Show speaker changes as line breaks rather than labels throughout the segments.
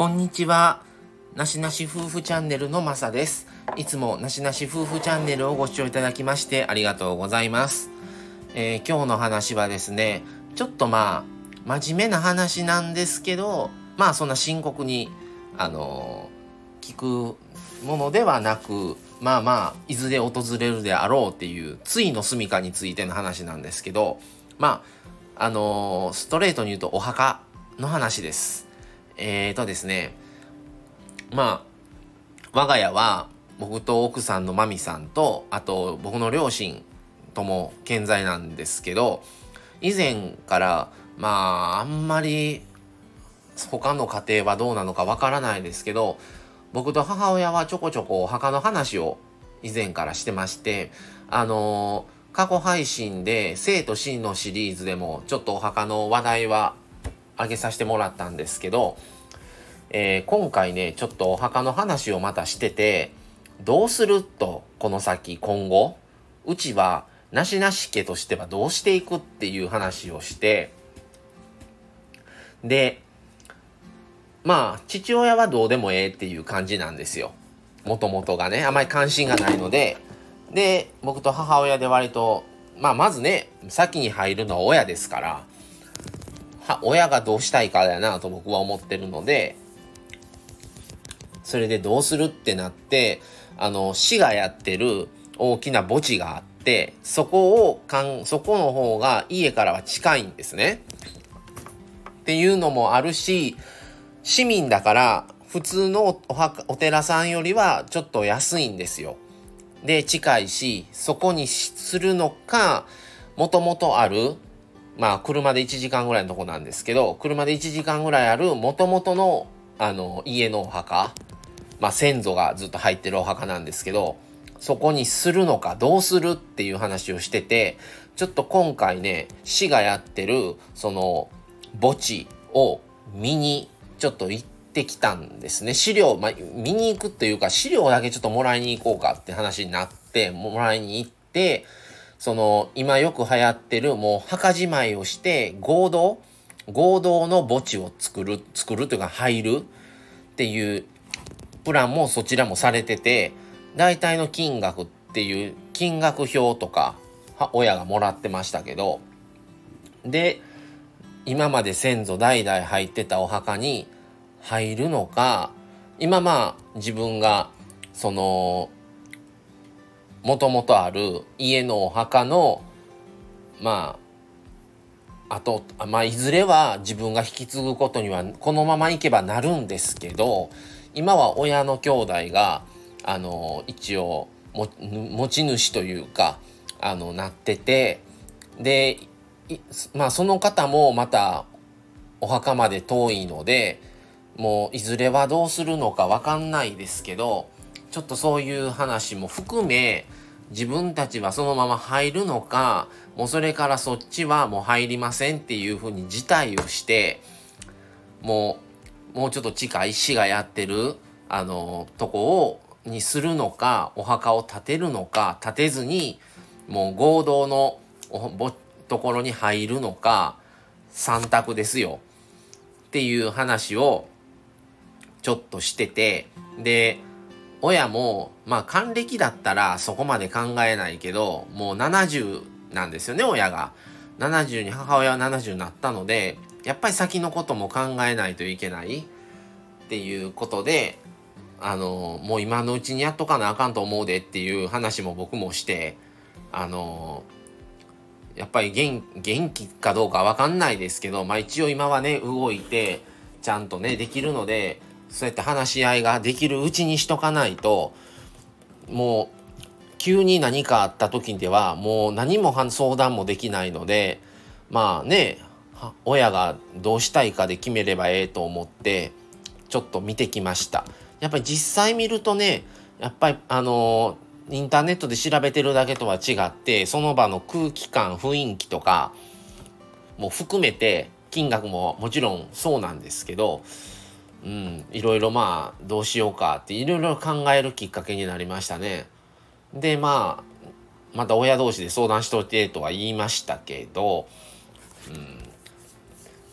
こんにちは。なしなし夫婦チャンネルのまさです。いつもなしなし夫婦チャンネルをご視聴いただきましてありがとうございます。えー、今日の話はですね、ちょっとまあ、真面目な話なんですけど、まあそんな深刻に、あのー、聞くものではなく、まあまあ、いずれ訪れるであろうっていう、ついの住処についての話なんですけど、まあ、あのー、ストレートに言うとお墓の話です。えーとですね、まあ、我が家は僕と奥さんのマミさんと、あと僕の両親とも健在なんですけど、以前から、まあ、あんまり他の家庭はどうなのかわからないですけど、僕と母親はちょこちょこお墓の話を以前からしてまして、あのー、過去配信で生と死のシリーズでもちょっとお墓の話題はあげさせてもらったんですけど、えー、今回ね、ちょっとお墓の話をまたしてて、どうすると、この先、今後、うちは、なしなし家としてはどうしていくっていう話をして、で、まあ、父親はどうでもええっていう感じなんですよ。もともとがね、あまり関心がないので、で、僕と母親で割と、まあ、まずね、先に入るのは親ですから、親がどうしたいかだなと僕は思ってるので、それでどうするってなって、あの、市がやってる大きな墓地があって、そこをかん、そこの方が家からは近いんですね。っていうのもあるし、市民だから普通のお墓お寺さんよりはちょっと安いんですよ。で、近いし、そこにするのか、もともとある、まあ車で1時間ぐらいのとこなんですけど、車で1時間ぐらいあるもともとのあの家のお墓まあ、先祖がずっと入ってるお墓なんですけど、そこにするのかどうするっていう話をしてて、ちょっと今回ね、市がやってる、その、墓地を見にちょっと行ってきたんですね。資料、まあ、見に行くというか、資料だけちょっともらいに行こうかって話になって、もらいに行って、その、今よく流行ってる、もう墓じまいをして、合同合同の墓地を作る、作るというか入るっていうプランもそちらもされてて、大体の金額っていう金額表とか、親がもらってましたけど、で、今まで先祖代々入ってたお墓に入るのか、今まあ自分がその、もともとある家のお墓の、まあ、あと、まあ、いずれは自分が引き継ぐことにはこのままいけばなるんですけど、今は親の兄弟があの一応持ち主というかあのなっててでまあその方もまたお墓まで遠いのでもういずれはどうするのか分かんないですけどちょっとそういう話も含め自分たちはそのまま入るのかもうそれからそっちはもう入りませんっていうふうに辞退をしてもうもうちょっと近い市がやってるあのとこをにするのかお墓を建てるのか建てずにもう合同のところに入るのか3択ですよ。っていう話をちょっとしててで親もまあ還暦だったらそこまで考えないけどもう70なんですよね親が。70に母親は70になったのでやっぱり先のことも考えないといけないっていうことであのもう今のうちにやっとかなあかんと思うでっていう話も僕もしてあのやっぱり元元気かどうかわかんないですけどまあ一応今はね動いてちゃんとねできるのでそうやって話し合いができるうちにしとかないともう急に何かあった時ではもう何も相談もできないのでまあね親がどうしたいかで決めればええと思ってちょっと見てきました。やっぱり実際見るとねやっぱりあのインターネットで調べてるだけとは違ってその場の空気感雰囲気とかも含めて金額ももちろんそうなんですけどうんいろいろまあどうしようかっていろいろ考えるきっかけになりましたね。でまあまた親同士で相談しといてとは言いましたけど、うん、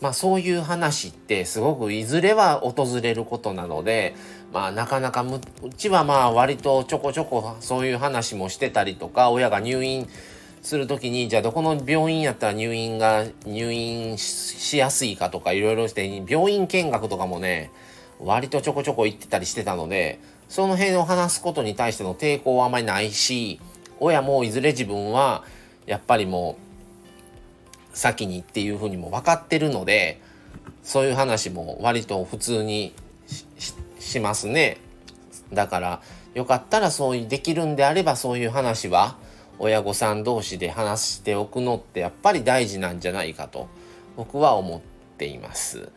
まあそういう話ってすごくいずれは訪れることなのでまあなかなかうちはまあ割とちょこちょこそういう話もしてたりとか親が入院する時にじゃあどこの病院やったら入院が入院しやすいかとかいろいろして病院見学とかもね割とちょこちょこ行ってたりしてたのでその辺を話すことに対しての抵抗はあまりないし親もいずれ自分はやっぱりもう先にっていうふうにも分かってるのでそういう話も割と普通にしますね。だからよかったらそういうできるんであればそういう話は親御さん同士で話しておくのってやっぱり大事なんじゃないかと僕は思っています。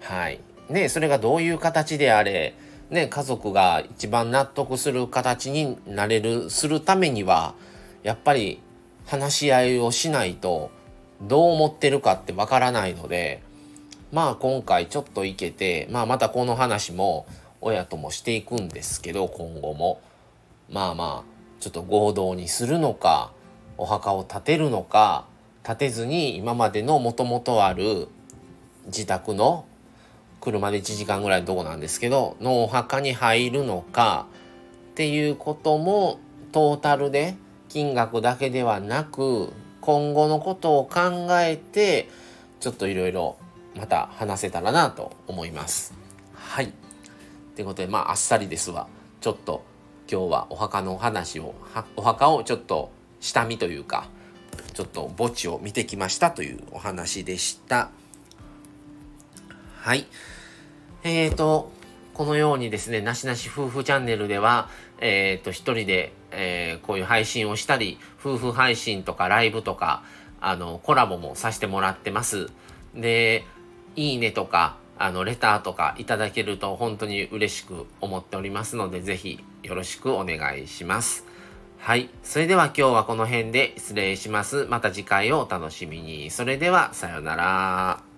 はい。ねそれがどういう形であれね、家族が一番納得する形になれるするためにはやっぱり話し合いをしないとどう思ってるかってわからないのでまあ今回ちょっといけて、まあ、またこの話も親ともしていくんですけど今後もまあまあちょっと合同にするのかお墓を建てるのか建てずに今までのもともとある自宅の車で1時間ぐらいのとこなんですけどのお墓に入るのかっていうこともトータルで金額だけではなく今後のことを考えてちょっといろいろまた話せたらなと思います。はい。ということでまああっさりですわ。ちょっと今日はお墓のお話をお墓をちょっと下見というかちょっと墓地を見てきましたというお話でした。はい。えーと、このようにですね、なしなし夫婦チャンネルでは、えーと、一人で、えー、こういう配信をしたり、夫婦配信とかライブとか、あの、コラボもさせてもらってます。で、いいねとか、あの、レターとかいただけると本当に嬉しく思っておりますので、ぜひよろしくお願いします。はい。それでは今日はこの辺で失礼します。また次回をお楽しみに。それでは、さようなら。